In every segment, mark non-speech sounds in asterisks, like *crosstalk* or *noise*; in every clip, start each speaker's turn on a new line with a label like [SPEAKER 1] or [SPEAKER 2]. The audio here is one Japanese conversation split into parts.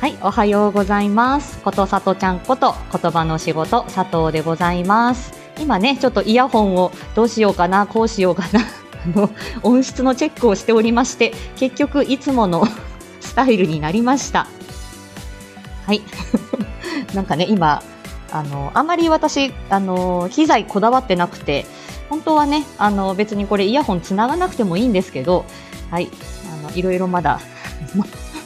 [SPEAKER 1] はい、おはようございます。ことさとちゃんこと言葉の仕事佐藤でございます。今ね、ちょっとイヤホンをどうしようかな、こうしようかな、*laughs* あの音質のチェックをしておりまして、結局いつもの *laughs* スタイルになりました。はい、*laughs* なんかね、今あのあまり私あの機材こだわってなくて、本当はね、あの別にこれイヤホンつながなくてもいいんですけど、はい、あのいろいろまだ。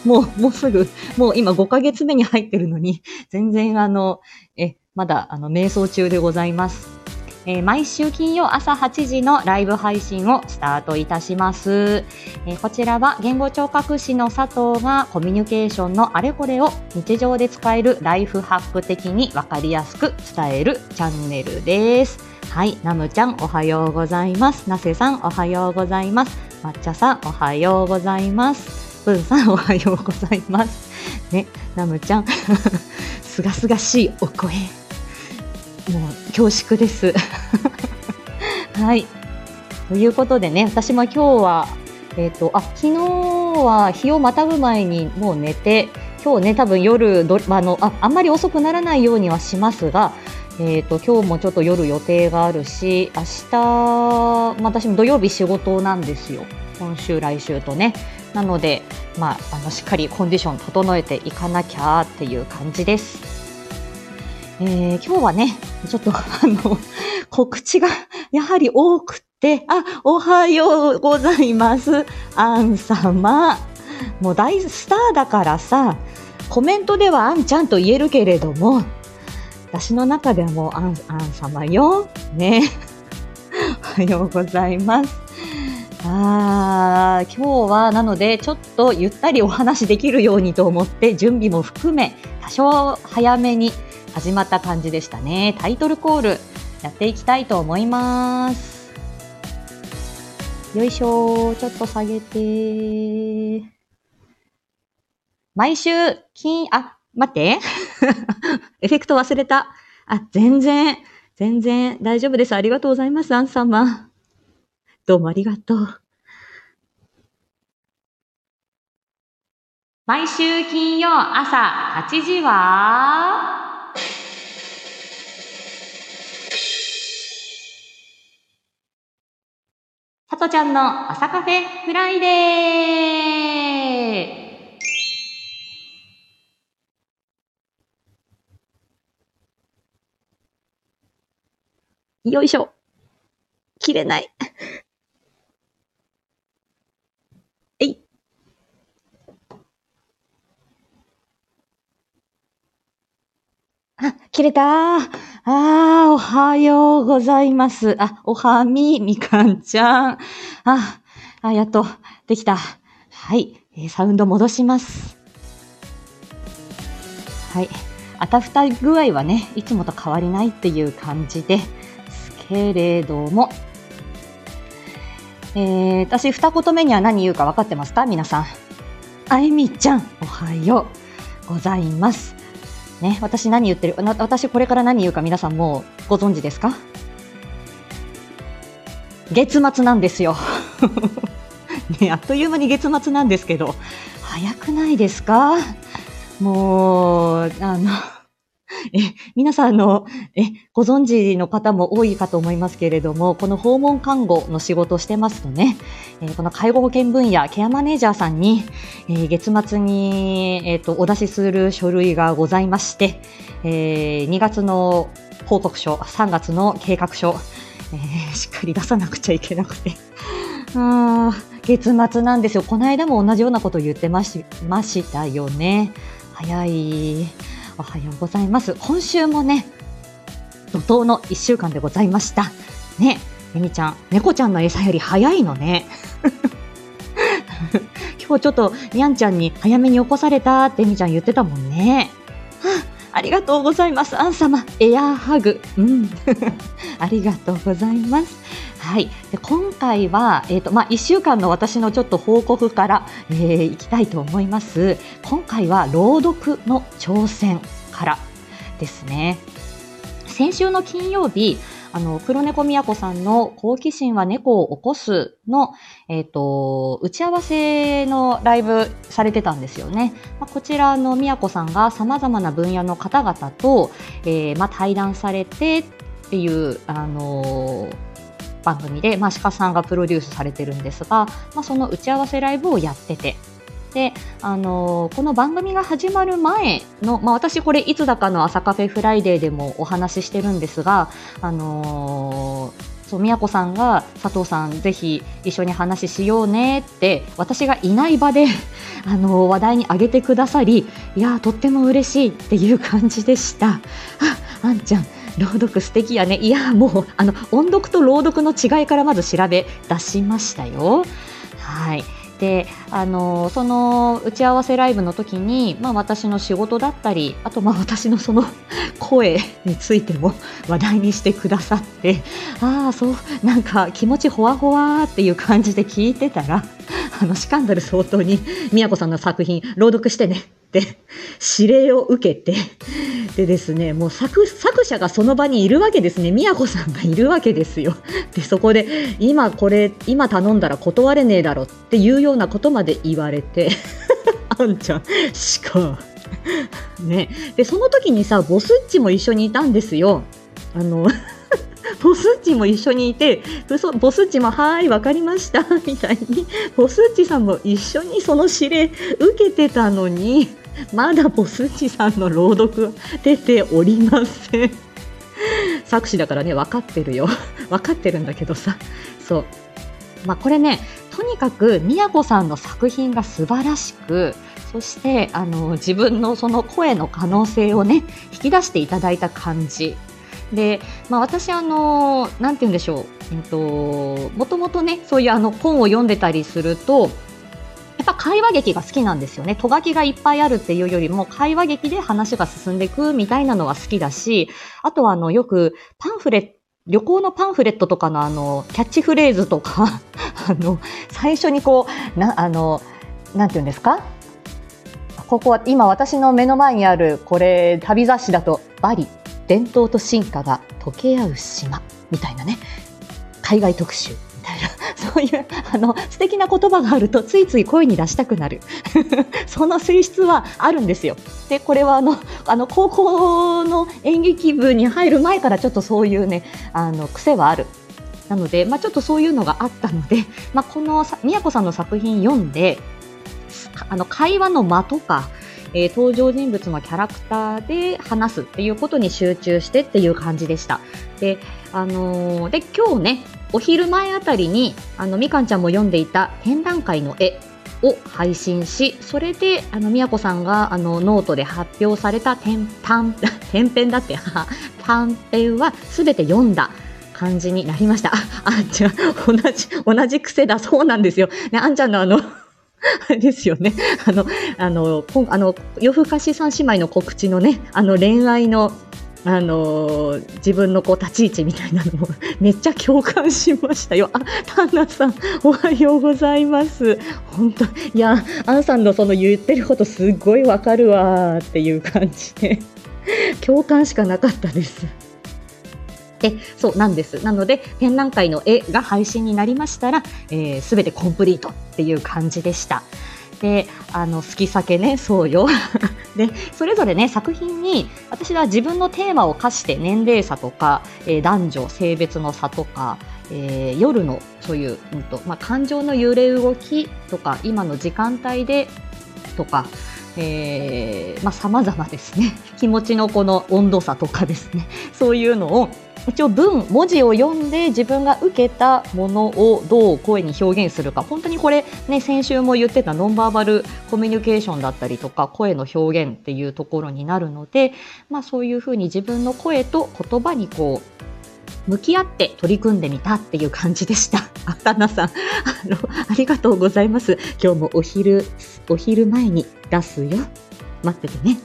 [SPEAKER 1] もう、もうすぐ、もう今5ヶ月目に入ってるのに、*laughs* 全然あの、え、まだあの、瞑想中でございます。えー毎週金曜朝8時のライブ配信をスタートいたします。えーこちらは言語聴覚士の佐藤がコミュニケーションのあれこれを日常で使えるライフハック的にわかりやすく伝えるチャンネルです。はい、ナムちゃんおはようございます。ナセさんおはようございます。抹茶さんおはようございます。ブンさんおはようございます。ね、ナムちゃん、*laughs* すがすがしいお声。もう恐縮です。*laughs* はい。ということでね、私も今日は、えっ、と、あ、昨日は日をまたぐ前にもう寝て、今日ね、多分夜ど、あの、あ、あんまり遅くならないようにはしますが、えっ、と、今日もちょっと夜予定があるし、明日、まあ私も土曜日仕事なんですよ。今週、来週とね。なので、まあ、あのしっかりコンディション整えていかなきゃっていう感じです。えー今日はね、ちょっとあの、*laughs* 告知がやはり多くて、あ、おはようございます。アン様。もう大スターだからさ、コメントではアンちゃんと言えるけれども、私の中ではもうアン、アン様よ。ね。*laughs* おはようございます。あー今日はなのでちょっとゆったりお話できるようにと思って準備も含め多少早めに始まった感じでしたね。タイトルコールやっていきたいと思います。よいしょちょっと下げて毎週金あ待って。*laughs* エフェクト忘れた。あ全然全然大丈夫です。ありがとうございますアン様。どうもありがとう。毎週金曜朝8時は、さとちゃんの朝カフェフライデーよいしょ。切れない。えい。あ、切れたああ、おはようございます。あ、おはみ、みかんちゃん。あ、あ、やっと、できた。はい、えーサウンド戻します。はい。あたふた具合はね、いつもと変わりないっていう感じですけれども、えー、私二言目には何言うか分かってますか？皆さん。あいみちゃん、おはようございます。ね、私何言ってる？私これから何言うか皆さんもうご存知ですか？月末なんですよ。*laughs* ね、あっという間に月末なんですけど、早くないですか？もう、あの、え、皆さんの、え、ご存知の方も多いかと思いますけれども、この訪問看護の仕事をしてますとね、えーこの介護保険分野、ケアマネージャーさんに、えー月末に、えーと、お出しする書類がございまして、えー2月の報告書、3月の計画書、えしっかり出さなくちゃいけなくて。*laughs* あ月末なんですよ。この間も同じようなこと言ってましましたよね。早い。おはようございます。今週もね、怒涛の1週間でございました。ね、えみちゃん、猫ちゃんの餌より早いのね。*laughs* 今日ちょっと、にゃんちゃんに早めに起こされたってえみちゃん言ってたもんね。あありがとうございます。アン様、エアーハグ。うん。*laughs* ありがとうございます。はい。で今回は、えっ、と、まあ、1週間の私のちょっと報告から、えーいきたいと思います。今回は、朗読の挑戦からですね。先週の金曜日、あの、黒猫みやこさんの好奇心は猫を起こすの、えっ、ー、と、打ち合わせのライブされてたんですよね。まあ、こちらのみやこさんが様々な分野の方々と、えー、まあ、対談されてっていう、あのー番組で、まあ、鹿さんがプロデュースされてるんですが、まあ、その打ち合わせライブをやってて、で、あのー、この番組が始まる前の、まあ、私これいつだかの朝カフェフライデーでもお話ししてるんですが、あのーそう宮子さんが佐藤さんぜひ一緒に話しようねって私がいない場で *laughs* あの話題に挙げてくださりいやとっても嬉しいっていう感じでした。ああんちゃん。朗読素敵やね。いやもうあの音読と朗読の違いからまず調べ出しましたよ。はい。であのその打ち合わせライブの時に、まあ、私の仕事だったりあとまあ私のその *laughs* 声についても *laughs* 話題にしてくださってああそうなんか気持ちほわほわっていう感じで聞いてたら *laughs* あのシカンダル相当に宮子さんの作品朗読してねって指令を受けてでですね、もう作者がその場にいるわけですね。宮子さんがいるわけですよ。で、そこで、今これ、今頼んだら断れねえだろっていうようなことまで言われて、*laughs* あんちゃん、しか。ね。で、その時にさ、ボスッチも一緒にいたんですよ。あの、*laughs* ボスッチも一緒にいて、ボスッチも、はい、わかりました、みたいに、ボスッチさんも一緒にその指令受けてたのに、まだボスチさんの朗読は出ておりません。作詞だからね、分かってるよ。*laughs* 分かってるんだけどさ。そう。まあ、これね、とにかく、宮子さんの作品が素晴らしく、そして、あの、自分のその声の可能性をね、引き出していただいた感じ。で、まあ、私、あの、なんて言うんでしょう。えっと、もともとね、そういうあの本を読んでたりすると、やっぱ会話劇が好きなんですよね。とがきがいっぱいあるっていうよりも、会話劇で話が進んでいくみたいなのは好きだし、あとはあの、よくパンフレット、旅行のパンフレットとかのあの、キャッチフレーズとか *laughs* あの、最初にこう、な、あの、なんて言うんですか？ここは今私の目の前にあるこれ旅雑誌だとバリ伝統と進化が溶け合う島みたいなね。海外特集。たいな、*laughs* そういう、あの、素敵な言葉があると、ついつい声に出したくなる。*laughs* その性質はあるんですよ。で、これはあの、あの、高校の演劇部に入る前からちょっとそういうね、あの、癖はある。なので、まあ、ちょっとそういうのがあったので、まあ、この宮子さんの作品読んで、あの、会話の間とか、えー、登場人物のキャラクターで話すっていうことに集中してっていう感じでした。で、あのー、で、今日ね、お昼前あたりに、あの、みかんちゃんも読んでいた展覧会の絵を配信し、それで、あの、みやこさんが、あの、ノートで発表された短、短、*laughs* 短編だって、短編はすべて読んだ感じになりました。あ、あんちゃん、同じ、同じ癖だ、そうなんですよ。ね、あんちゃんのあの、*laughs* あれですよね。あの、あの、あの、夜更かし三姉妹の告知のね、あの恋愛の、あの自分のこう立ち位置みたいなのも *laughs* めっちゃ共感しましたよ。あ、タンナさん、おはようございます。本当、いや、アンさんのその言ってることすっごいわかるわっていう感じで、*laughs* 共感しかなかったです。で、そうなんです。なので、展覧会の絵が配信になりましたら、す、えー、べ、てコンプリートっていう感じでした。で、あの、好き酒ね、そうよ。*laughs* で、それぞれね、作品に、私は自分のテーマを課して年齢差とか、えー、男女、性別の差とか、えー、夜のそういう、うんとまあ、感情の揺れ動きとか、今の時間帯でとか、えー、まあ、様々ですね。*laughs* 気持ちのこの温度差とかですね。*laughs* そういうのを一応文文字を読んで自分が受けたものをどう声に表現するか本当にこれね先週も言ってたノンバーバルコミュニケーションだったりとか声の表現っていうところになるのでまあそういうふうに自分の声と言葉にこう向き合って取り組んでみたっていう感じでした。*laughs* あ、旦那さん、あの、ありがとうございます。今日もお昼、お昼前に出すよ。待っててね。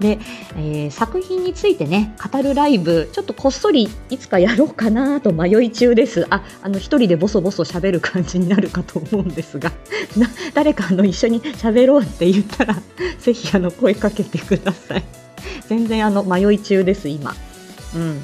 [SPEAKER 1] で、えー、作品についてね、語るライブ、ちょっとこっそりいつかやろうかなと迷い中です。あ、あの、一人でボソボソ喋る感じになるかと思うんですが、*laughs* な誰かあの一緒に喋ろうって言ったら、*laughs* ぜひあの声かけてください。全然あの迷い中です、今。うん。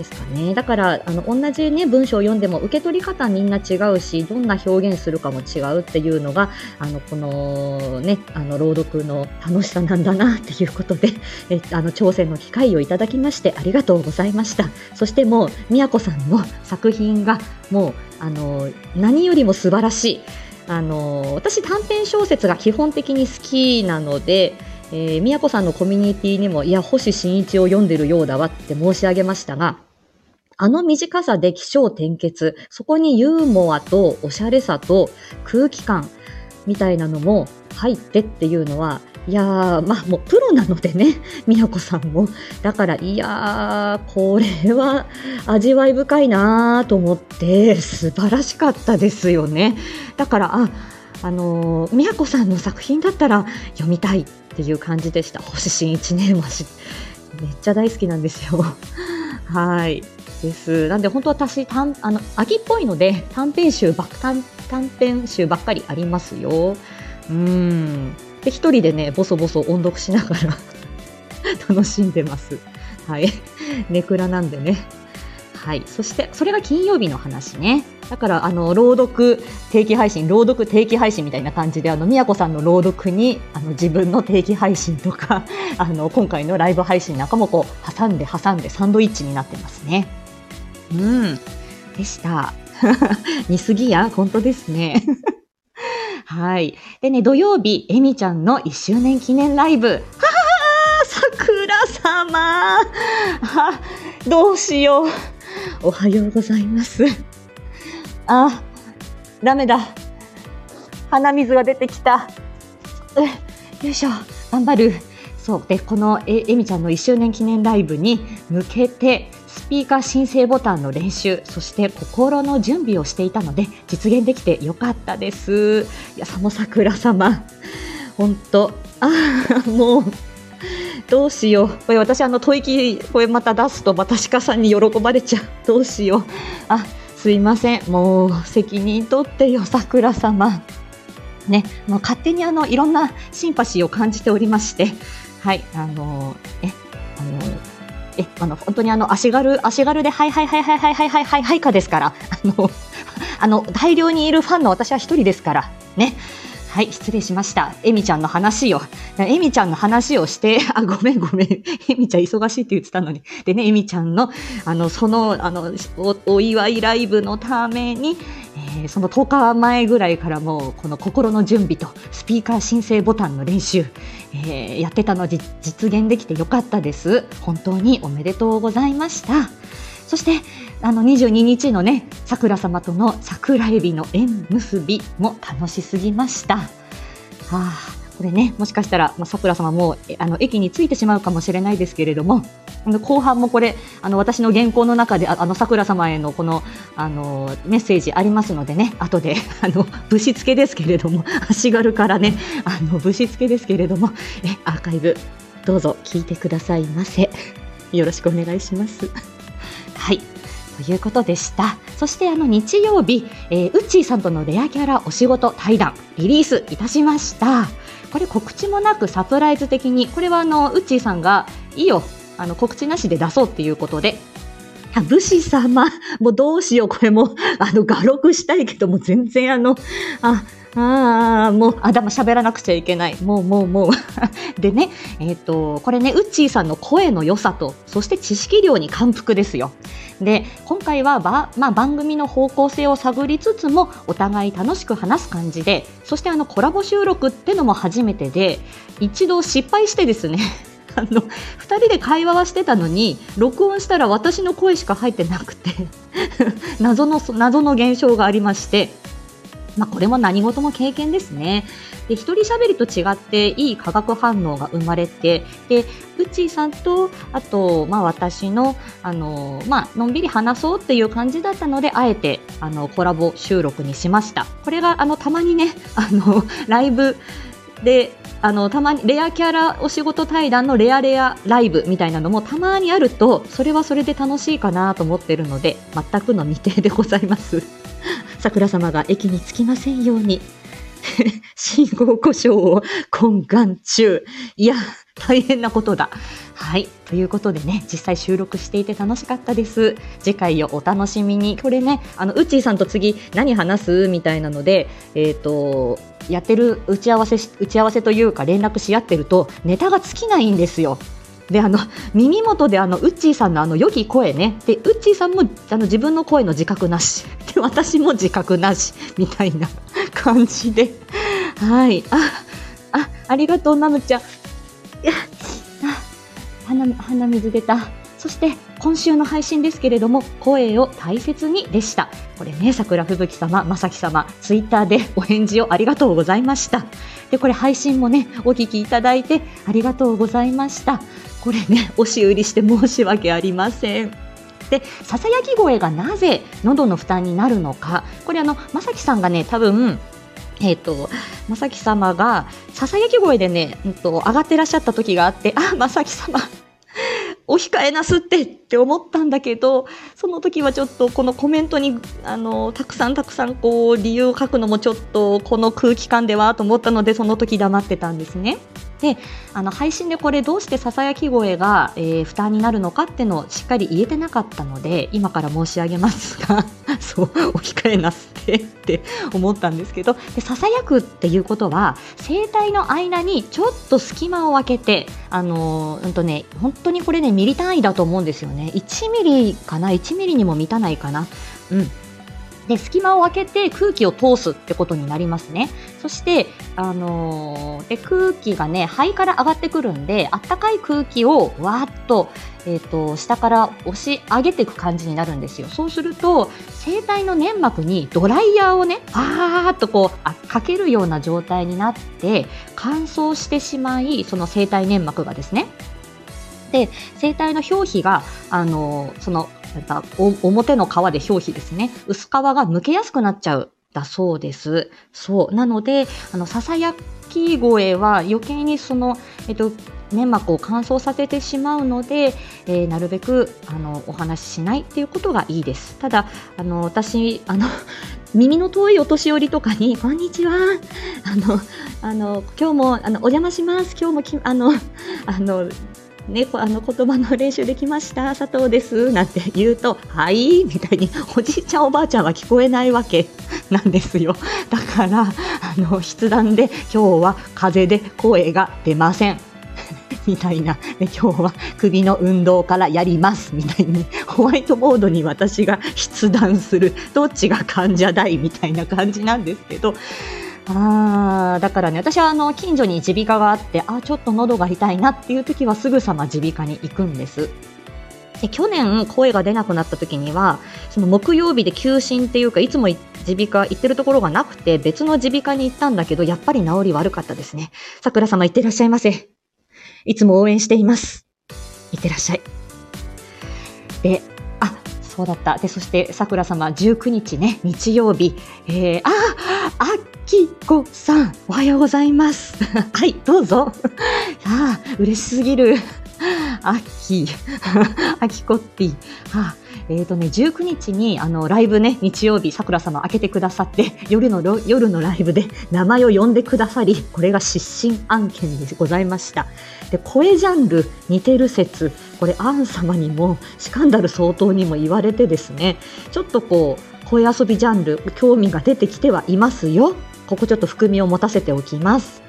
[SPEAKER 1] ですかね。だから、あの、同じね、文章を読んでも受け取り方みんな違うし、どんな表現するかも違うっていうのが、あの、このね、あの、朗読の楽しさなんだなっていうことで、*laughs* え、あの、挑戦の機会をいただきましてありがとうございました。そしてもう、みやこさんの作品が、もう、あの、何よりも素晴らしい。あの、私短編小説が基本的に好きなので、えー、宮子さんのコミュニティにも、いや、星新一を読んでるようだわって申し上げましたが、あの短さで気象転結、そこにユーモアとおしゃれさと空気感みたいなのも入ってっていうのは、いやー、まあもうプロなのでね、*laughs* 宮子さんも。だから、いやー、これは味わい深いなーと思って、素晴らしかったですよね。だから、あ、あのー、宮子さんの作品だったら読みたいっていう感じでした。星新一ね、まし、めっちゃ大好きなんですよ。*laughs* はい。です。なんで本当私短あの秋っぽいので短編集ばっ短短編集ばっかりありますよ。うん。で一人でねボソボソ音読しながら *laughs* 楽しんでます。はい。*laughs* ネクラなんでね。はい。そして、それが金曜日の話ね。だから、あの、朗読定期配信、朗読定期配信みたいな感じで、あの、宮子さんの朗読に、あの、自分の定期配信とか、*laughs* あの、今回のライブ配信なんかもこう、挟んで挟んでサンドイッチになってますね。うん。でした。*laughs* 似すぎや、本当ですね。*laughs* はい。でね、土曜日、えみちゃんの1周年記念ライブ。ははは桜様あ、どうしよう。おはようございます。あ、ダメだ。鼻水が出てきた。よいしょ、頑張る。そう。で、このえ、えみちゃんの1周年記念ライブに向けて、スピーカー申請ボタンの練習、そして心の準備をしていたので、実現できてよかったです。いや、佐野桜様。本当ああ、もう、どうしよう。これ私、あの、吐息、これまた出すと、また鹿さんに喜ばれちゃう。どうしよう。あ、すいません。もう、責任取ってよ、桜様。ね、もう勝手にあの、いろんなシンパシーを感じておりまして、はい、あの、え、え、あの、本当にあの、足軽、足軽で、はいはいはいはいはいはいはいはいはいかですから、あの、あの、大量にいるファンの私は一人ですから、ね。はい、失礼しました。エミちゃんの話を、エミちゃんの話をして、*laughs* あ、ごめんごめん。エミちゃん忙しいって言ってたのに。でね、エミちゃんの、あの、その、あの、おお祝いライブのために、えー、その10日前ぐらいからもう、この心の準備とスピーカー申請ボタンの練習、えー、やってたの実現できてよかったです。本当におめでとうございました。そして、あの22日のね、桜様との桜エビの縁結びも楽しすぎました。はあ、これね、もしかしたら、まあ、桜様もあの駅に着いてしまうかもしれないですけれども、後半もこれ、あの私の原稿の中で、あの桜様へのこのあのメッセージありますのでね、後で *laughs* あのぶしつけですけれども、*laughs* 足軽からね、あのぶしつけですけれども、えアーカイブどうぞ聞いてくださいませ。よろしくお願いします。*laughs* はい。ということでした。そしてあの日曜日、えー、ウッチーさんとのレアキャラお仕事対談リリースいたしました。これ告知もなくサプライズ的に、これはあのウッチーさんがいいよ、あの告知なしで出そうっていうことで、武士様、もうどうしよう、これも、*laughs* あの、画録したいけども、全然あの、あ、ああ、もう、あ、でも喋らなくちゃいけない。もう、もう、もう。*laughs* でね、えっ、ー、と、これね、ウッチーさんの声の良さと、そして知識量に感服ですよ。で、今回はば、まあ、番組の方向性を探りつつも、お互い楽しく話す感じで、そしてあの、コラボ収録ってのも初めてで、一度失敗してですね、あの、二人で会話はしてたのに、録音したら私の声しか入ってなくて *laughs* 謎の、謎の現象がありまして、まあ、これも何事も経験ですね。で、一人喋りと違っていい化学反応が生まれて、で、うちーさんと、あと、まあ、私の、あの、まあ、のんびり話そうっていう感じだったので、あえて、あの、コラボ収録にしました。これが、あの、たまにね、あの、ライブで、あの、たまに、レアキャラお仕事対談のレアレアライブみたいなのもたまにあると、それはそれで楽しいかなと思ってるので、全くの未定でございます。*laughs* 桜様が駅に着きませんように。*laughs* 信号故障を懇願中。いや、大変なことだ。はい。ということでね、実際収録していて楽しかったです。次回をお楽しみに。これね、あの、うっちーさんと次何話すみたいなので、えっ、ー、と、やってる打ち合わせ、打ち合わせというか連絡し合ってると、ネタが尽きないんですよ。であの耳元であのウッチーさんのあの良き声ねでウッチーさんもあの自分の声の自覚なしで私も自覚なしみたいな感じではいああありがとうナムちゃん *laughs* 鼻鼻水出た。そして今週の配信ですけれども声を大切にでした。これね桜吹雪様まさき様ツイッターでお返事をありがとうございました。でこれ配信もねお聞きいただいてありがとうございました。これね押し売りして申し訳ありません。でささやき声がなぜ喉の負担になるのか。これあのまさきさんがね多分えっ、ー、と、まさき様が、ささやき声でね、うんと、上がってらっしゃった時があって、あ、まさき様、*laughs* お控えなすってって思ったんだけど、その時はちょっとこのコメントに、あの、たくさんたくさんこう、理由を書くのもちょっと、この空気感ではと思ったので、その時黙ってたんですね。であの配信でこれどうしてささやき声が、えー、負担になるのかっていうのをしっかり言えてなかったので今から申し上げますが *laughs* そう置き換えなすってって思ったんですけどでささやくっていうことは声帯の間にちょっと隙間を空けてあのー、うんとね本当にこれねミリ単位だと思うんですよね。1ミリかな？1ミリにも満たないかな？うん。で隙間を空けて空気を通すってことになりますね。そして、あのー、で空気がね肺から上がってくるんであったかい空気をわーっと,、えーと、下から押し上げていく感じになるんですよ。そうすると声帯の粘膜にドライヤーをねパーッとこうあかけるような状態になって乾燥してしまいその声帯粘膜がですねで声帯の表皮があのその表の皮で表皮ですね。薄皮が剥けやすくなっちゃう。だそうです。そう。なので、あの、ささやき声は余計にその、えっと、粘膜を乾燥させてしまうので、えー、なるべくあのお話ししないっていうことがいいです。ただ、あの私あの耳の遠いお年寄りとかに、こんにちは。あの、あの、今日も、あの、お邪魔します。今日もき、あの、あの、ね、あの言葉の練習できました。佐藤です。なんて言うとはいみたいにおじいちゃんおばあちゃんは聞こえないわけ。なんですよ。だからあの筆談で今日は風邪で声が出ません。*laughs* みたいな、今日は首の運動からやります。みたいに。ホワイトボードに私が筆談する。どっちが患者だい？みたいな感じなんですけど。ああだからね私はあの近所に耳鼻科があってあちょっと喉が痛いなっていう時はすぐさま耳鼻科に行くんです。で去年声が出なくなった時にはその木曜日で休診っていうかいつも耳鼻科行ってるところがなくて別の耳鼻科に行ったんだけどやっぱり治り悪かったですね。桜様行ってらっしゃいませ。いつも応援しています。いってらっしゃい。であそうだった。で、そして、桜様、19日ね、日曜日、えー、あ、あきこさん、おはようございます。*laughs* はい、どうぞ。*laughs* ああ、嬉しすぎる。*laughs* あき、あきこって。はあ、えっ、ー、とね、19日に、あの、ライブね、日曜日、桜様開けてくださって、夜の、夜のライブで名前を呼んでくださり、これが失神案件でございました。で、声ジャンル似てる説、これ、アン様にも、シカンダル相当にも言われてですね、ちょっとこう、声遊びジャンル、興味が出てきてはいますよ。ここちょっと含みを持たせておきます。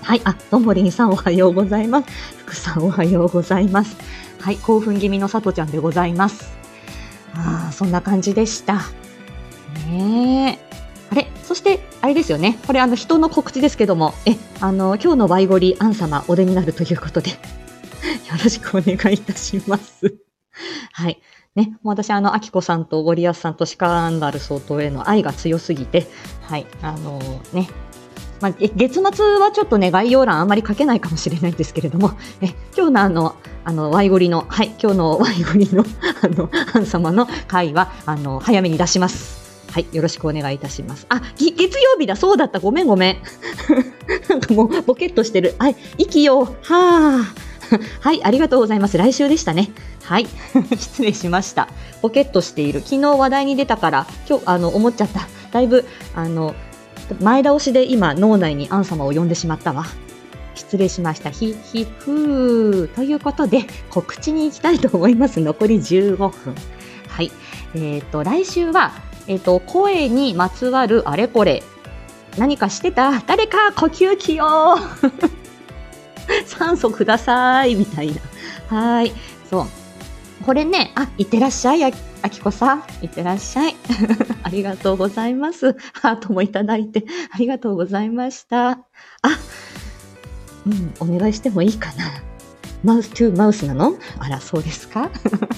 [SPEAKER 1] はい、あ、ともりんさんおはようございます。福さんおはようございます。はい、興奮気味のさとちゃんでございます。ああ、そんな感じでした。ねえ。あれ？そして、あれですよね。これ、あの、人の告知ですけども、え、あの、今日のワイゴリアン様お出になるということで、よろしくお願いいたします。はい。ね、もう私、あの、アキコさんとゴリアスさんとシカンダル総統への愛が強すぎて、はい、あのー、ね、まあ、月末はちょっとね、概要欄あんまり書けないかもしれないんですけれども、え今日のあの、あの、ワイゴリの、はい、今日のワイゴリの、*laughs* あの、ハン様の回は、あの、早めに出します。はい、よろしくお願いいたします。あ、月曜日だ、そうだった、ごめんごめん。*laughs* なんかもう、ボケっとしてる。はい、息よ、はあ。はい、ありがとうございます。来週でしたね。はい、*laughs* 失礼しました。ポケットしている。昨日話題に出たから、今日、あの、思っちゃった。だいぶ、あの、前倒しで今、脳内にアン様を呼んでしまったわ。失礼しました。ひ、ひ、ふー。ということで、告知に行きたいと思います。残り15分。はい。えっ、と、来週は、えっ、と、声にまつわるあれこれ。何かしてた？誰か？呼吸器よ *laughs* 酸素くださいみたいな。はい。そう。これね、あ、いってらっしゃい、ああきこさん。いってらっしゃい。*laughs* ありがとうございます。ハートもいただいて、ありがとうございました。あ、うん、お願いしてもいいかな。マウストゥマウスなの？あら、そうですか？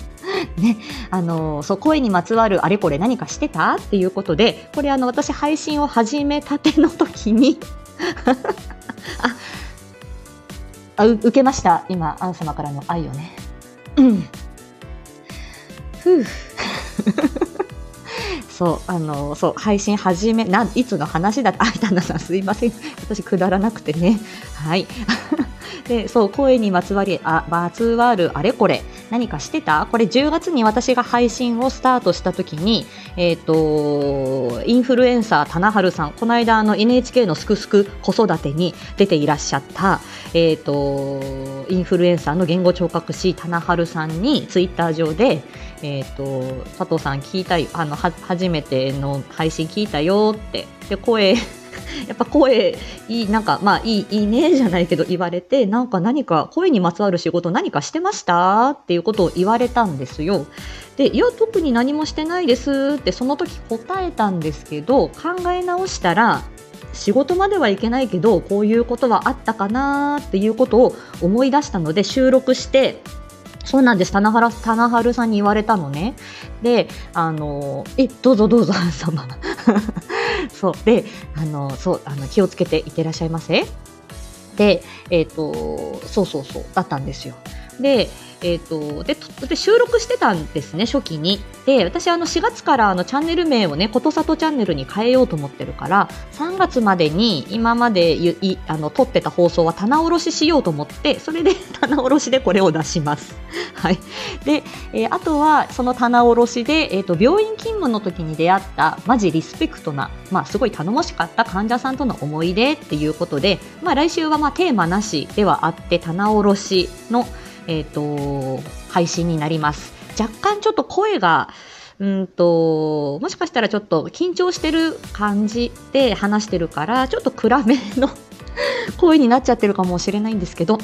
[SPEAKER 1] *laughs* ね、あの、そう、声にまつわるあれこれ何かしてた？っていうことで、これあの、私配信を始めたての時に、*laughs* あ、あ、受けました。今、アン様からの愛をね。うん。*laughs* そう、あの、そう、配信始め、なん、いつの話だった、*laughs* あ、いたなさん、すいません。私、くだらなくてね。はい。*laughs* で、そう、声にまつわり、あ、まつわるあれこれ、何かしてた？これ10月に私が配信をスタートした時に、えっ、と、インフルエンサー、棚春さん、この間、あの、NHK のすくすく子育てに出ていらっしゃった、えっ、と、インフルエンサーの言語聴覚士、棚春さんに、ツイッター上で、えっ、と、佐藤さん聞いた、あの、初めての配信聞いたよって、で、声、*laughs* やっぱ声いい、なんか、まあいい、いいねじゃないけど言われて、なんか何か声にまつわる仕事何かしてましたっていうことを言われたんですよ。で、いや、特に何もしてないですってその時答えたんですけど、考え直したら、仕事まではいけないけど、こういうことはあったかなっていうことを思い出したので収録して、そうなんです。棚原、棚原さんに言われたのね。で、あの、え、どうぞどうぞ、アン様。*laughs* そう。で、あの、そう、あの、気をつけていってらっしゃいませ。で、えっ、と、そうそうそう、だったんですよ。で、えっ、とで、で、収録してたんですね、初期に。で、私、あの、4月から、あの、チャンネル名をね、ことさとチャンネルに変えようと思ってるから、3月までに、今までゆい、あの、撮ってた放送は棚卸ししようと思って、それで、*laughs* 棚卸しでこれを出します。*laughs* はい。で、えーあとは、その棚卸しで、えっ、と、病院勤務の時に出会った、マジリスペクトな、まあ、すごい頼もしかった患者さんとの思い出っていうことで、まあ、来週は、まあ、テーマなしではあって、棚卸しの、えっ、と、配信になります。若干ちょっと声が、うんと、もしかしたらちょっと緊張してる感じで話してるから、ちょっと暗めの *laughs* 声になっちゃってるかもしれないんですけど、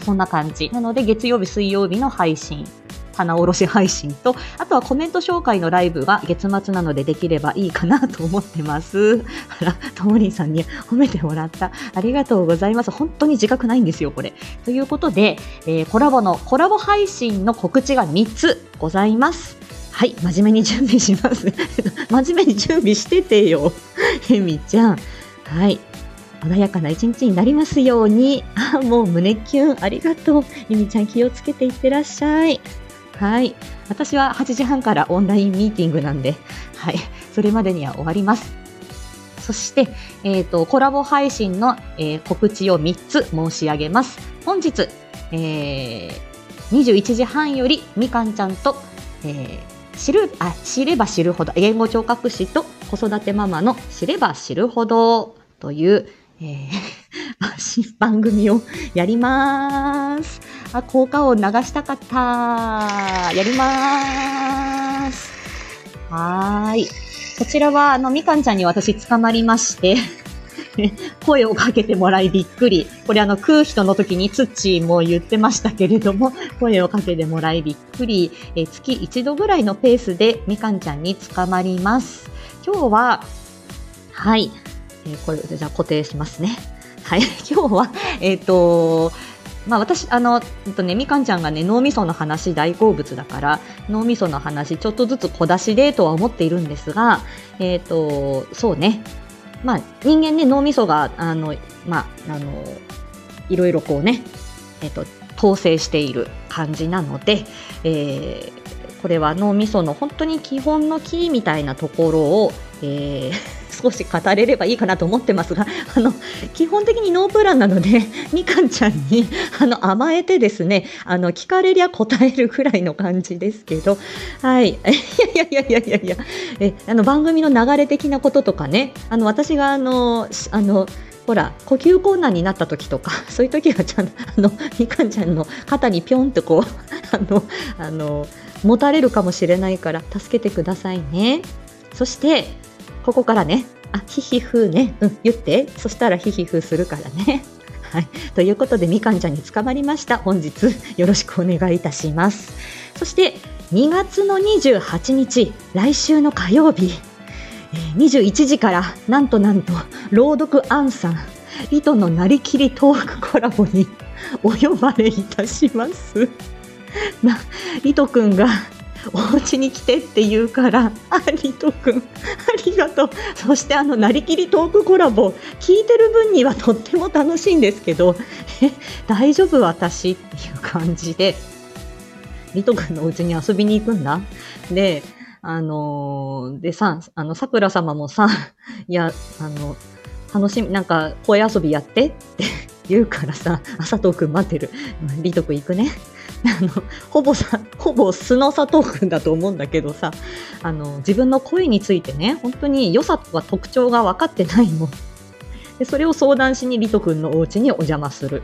[SPEAKER 1] そんな感じ。なので、月曜日、水曜日の配信、棚卸し配信と、あとはコメント紹介のライブが月末なのでできればいいかなと思ってます。あら、ともりんさんに褒めてもらった。ありがとうございます。本当に自覚ないんですよ、これ。ということで、えーコラボの、コラボ配信の告知が3つございます。はい、真面目に準備します。*laughs* 真面目に準備しててよ。えみちゃん。はい。穏やかな一日になりますように。あ、もう胸キュン。ありがとう。ゆみちゃん気をつけていってらっしゃい。はい。私は8時半からオンラインミーティングなんで、はい。それまでには終わります。そして、えっ、と、コラボ配信の、えー告知を3つ申し上げます。本日、えー21時半よりみかんちゃんと、えー知る、あ、知れば知るほど、言語聴覚士と子育てママの知れば知るほどという、えー *laughs* 新番組をやります。あ、効果音流したかった。やりまーす。はーい。こちらは、あの、みかんちゃんに私捕まりまして、*laughs* 声をかけてもらいびっくり。これあの、空人の時にツッチーも言ってましたけれども、声をかけてもらいびっくり。え月一度ぐらいのペースでみかんちゃんに捕まります。今日は、はい。えーこれ、じゃあ固定しますね。はい。*laughs* 今日は、えっ、と、まあ私、あの、えっとね、みかんちゃんがね、脳みその話大好物だから、脳みその話ちょっとずつ小出しでとは思っているんですが、えっ、と、そうね。まあ人間ね、脳みそが、あの、まあ、あの、いろいろこうね、えっ、と、統制している感じなので、えーこれは脳みその本当に基本のキーみたいなところを、えー少し語れればいいかなと思ってますが、*laughs* あの、基本的にノープランなので、*laughs* みかんちゃんに、あの、甘えてですね、あの、聞かれりゃ答えるくらいの感じですけど、はい。*laughs* いやいやいやいやいや、え、あの、番組の流れ的なこととかね、あの、私が、あの、あの、ほら呼吸困難になった時とかそういう時はちゃんあのみかんちゃんの肩にぴょんとこうあのあの持たれるかもしれないから助けてくださいねそしてここからねあヒヒフーね、うん、言ってそしたらヒヒフーするからね *laughs* はい。ということで、みかんちゃんに捕まりました。本日、よろしくお願いいたします。そして、2月の28日、来週の火曜日、21時から、なんとなんと、朗読アンさん、糸のなりきりトークコラボにお呼ばれいたします。*laughs* な、糸くんがお家に来てって言うから、あ、リト君、*laughs* ありがとう。そしてあの、なりきりトークコラボ、聞いてる分にはとっても楽しいんですけど、*laughs* え、大丈夫私っていう感じで、リト君のお家に遊びに行くんだ。で、あのー、でさ、あの、桜様もさ、い *laughs* や、あの、楽しみ、なんか、声遊びやってって言うからさ、佐藤くん待ってる。リト君行くね。あのほぼさ *laughs* ほぼ素の佐藤君だと思うんだけどさあの自分の声についてね本当に良さとか特徴が分かってないのでそれを相談しにリト君のお家にお邪魔する、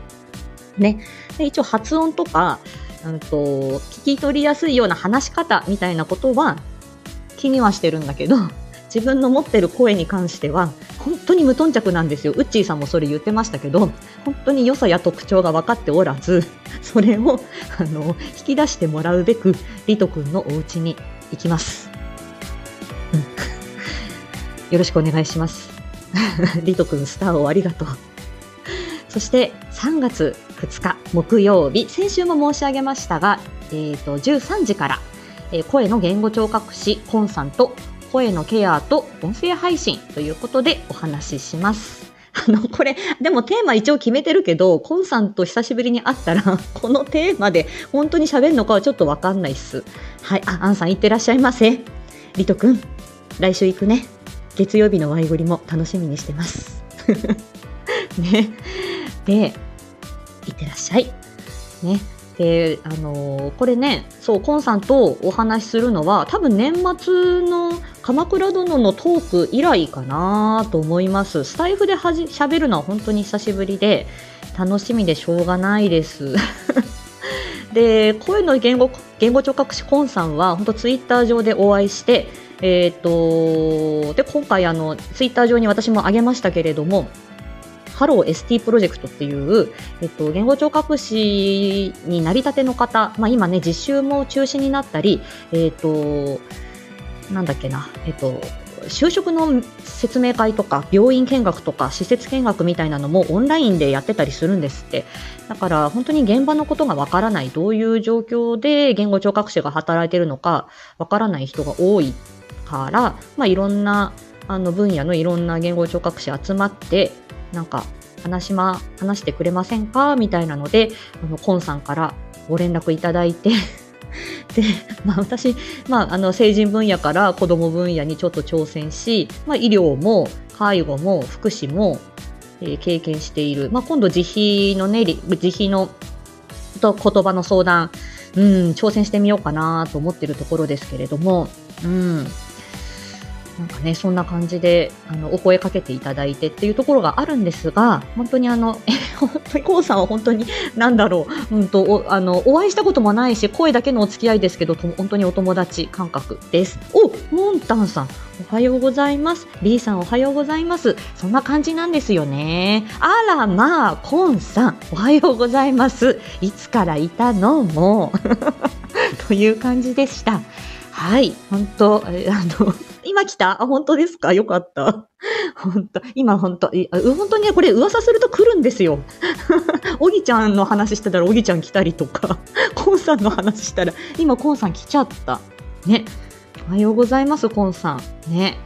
[SPEAKER 1] ね、で一応発音とかうんと聞き取りやすいような話し方みたいなことは気にはしてるんだけど。自分の持ってる声に関しては本当に無頓着なんですよ。ウッチーさんもそれ言ってましたけど、本当に良さや特徴が分かっておらず、それをあの引き出してもらうべく、リト君のお家に行きます。うん、よろしくお願いします。*laughs* リト君、スターをありがとう。そして3月2日木曜日、先週も申し上げましたが、えーと、13時から、えー、声の言語聴覚士コンさんと声のケアと音声配信ということでお話しします。あの、これ、でもテーマ一応決めてるけど、コンさんと久しぶりに会ったら、*laughs* このテーマで本当に喋るのかはちょっとわかんないっす。はい、あ、アンさんいってらっしゃいませ。リトくん、来週行くね。月曜日のワイゴリも楽しみにしてます。*laughs* ね。で、いってらっしゃい。ね。で、あのー、これね、そう、コンさんとお話しするのは、多分年末の鎌倉殿のトーク以来かなと思います。スタイフではじ喋るのは本当に久しぶりで、楽しみでしょうがないです。*laughs* で、声の言語、言語聴覚士コンさんは、本当ツイッター上でお会いして、えっ、ー、と、で、今回あの、ツイッター上に私も上げましたけれども、ハロー ST プロジェクトっていう、えっと、言語聴覚士になりたての方、まあ、今ね、実習も中止になったり、えっと、なんだっけな、えっと、就職の説明会とか病院見学とか施設見学みたいなのもオンラインでやってたりするんですって。だから本当に現場のことがわからないどういう状況で言語聴覚士が働いてるのかわからない人が多いから、まあ、いろんなあの分野のいろんな言語聴覚士集まってなんか話しま、話してくれませんか？みたいなので、あの、コンさんからご連絡いただいて *laughs* で、まあ私、まああの、成人分野から子供分野にちょっと挑戦し、まあ医療も介護も福祉も、えー、経験している。まあ今度自費のね、自費のと言葉の相談、うん、挑戦してみようかなと思ってるところですけれども、うん、なんかね、そんな感じで、あの、お声かけていただいてっていうところがあるんですが、本当にあの、え、*laughs* 本当に、こうさんは本当に、なんだろう、うんと、お、あの、お会いしたこともないし、声だけのお付き合いですけど、本当にお友達感覚です。お、モンタンさん、おはようございます。B さんおはようございます。そんな感じなんですよね。あら、まあ、コンさん、おはようございます。いつからいたの？も *laughs* という感じでした。はい、本当、あの、今来た？あ、本当ですか？よかった。*laughs* 本当、今本当、本当にね、これ噂すると来るんですよ。*laughs* おぎちゃんの話してたらおぎちゃん来たりとか、*laughs* コンさんの話したら、今コンさん来ちゃった。ね。おはようございます、コンさん。ね。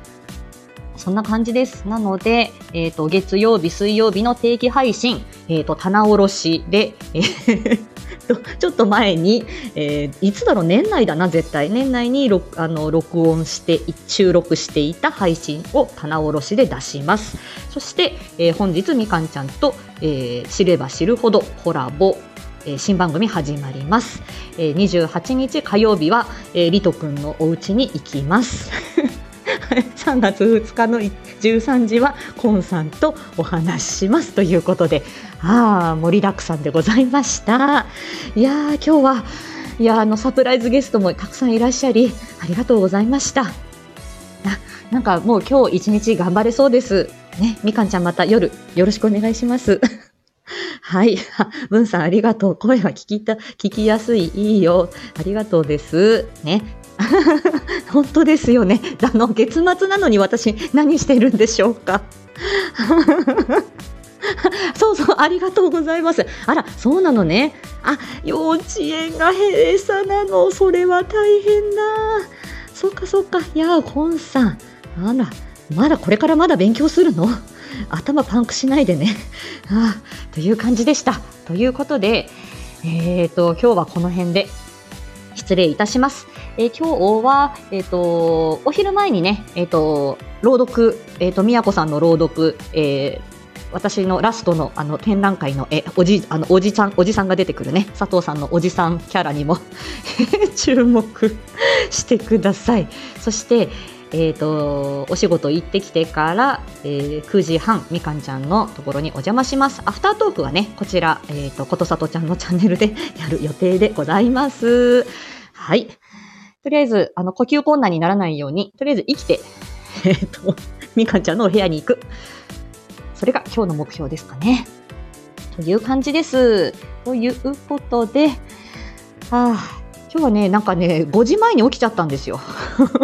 [SPEAKER 1] そんな感じです。なので、えっ、ー、と、月曜日、水曜日の定期配信、えっ、ー、と、棚卸しで、えーと、*laughs* ちょっと前に、えー、いつだろう、年内だな、絶対。年内に録あの録音して、収録していた配信を棚卸しで出します。そして、えー、本日みかんちゃんと、えー、知れば知るほどコラボ、えー、新番組始まります。えー、28日火曜日は、えー、リトくんのお家に行きます。*laughs* 3月2日の13時はコンさんとお話ししますということで、ああ、盛りだくさんでございました。いやー、今日は、いやあのサプライズゲストもたくさんいらっしゃり、ありがとうございました。あなんかもう今日一日頑張れそうです。ね、みかんちゃんまた夜よろしくお願いします。*laughs* はい。*laughs* 文さんありがとう。声は聞きた、聞きやすい。いいよ。ありがとうです。ね。*laughs* 本当ですよね。あの、月末なのに私何してるんでしょうか。*laughs* そうそう、ありがとうございます。あら、そうなのね。あ、幼稚園が閉鎖なの。それは大変だ。そっかそっか。いや、コンさん。あら、まだこれからまだ勉強するの？頭パンクしないでね。ああという感じでした。ということで、えっ、ー、と、今日はこの辺で失礼いたします。えー、今日は、えっ、ー、と、お昼前にね、えっ、と、朗読、えっ、と、宮子さんの朗読、え私のラストのあの展覧会のえおじあのおじさんおじさんが出てくるね。佐藤さんのおじさんキャラにも *laughs* 注目してください。そしてえーと、お仕事行ってきてから、えー、9時半みかんちゃんのところにお邪魔します。アフタートークはねこちら、えーと、ことさとちゃんのチャンネルで *laughs* やる予定でございます。はい。とりあえずあの呼吸困難にならないようにとりあえず生きて *laughs* えっ、ー、とみかんちゃんのお部屋に行く。それが今日の目標ですかね。という感じです。ということではあ今日はねなんかね5時前に起きちゃったんですよ。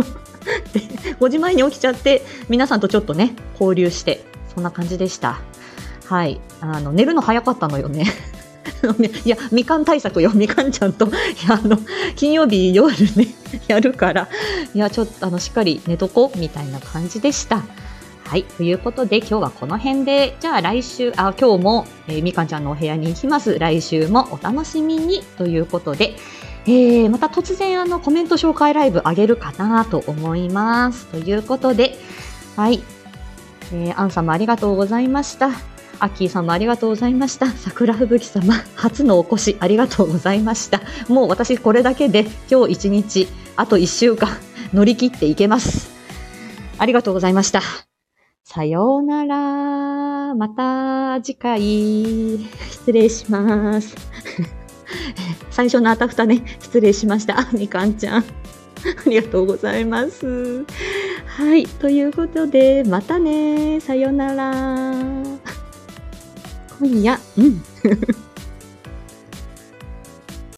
[SPEAKER 1] *laughs* で5時前に起きちゃって皆さんとちょっとね交流してそんな感じでした。はい。あの寝るの早かったのよね。*laughs* いや、みかん対策よ、みかんちゃんと、いや、あの、金曜日夜ね、やるから、いや、ちょっと、あの、しっかり寝とこう、みたいな感じでした。はい。ということで、今日はこの辺で、じゃあ来週、あ、今日も、えー、みかんちゃんのお部屋に行きます。来週もお楽しみに、ということで、えー、また突然あのコメント紹介ライブ上げるかなと思います。ということで、はい。えー、アンさんもありがとうございました。アッキーさんもありがとうございました。桜吹雪様、初のお越しありがとうございました。もう私これだけで今日一日、あと一週間乗り切っていけます。ありがとうございました。さようなら。また次回。失礼します。*laughs* 最初のあたふたね、失礼しました。みかんちゃん。ありがとうございます。はい。ということで、またね。さようなら。今夜、うん。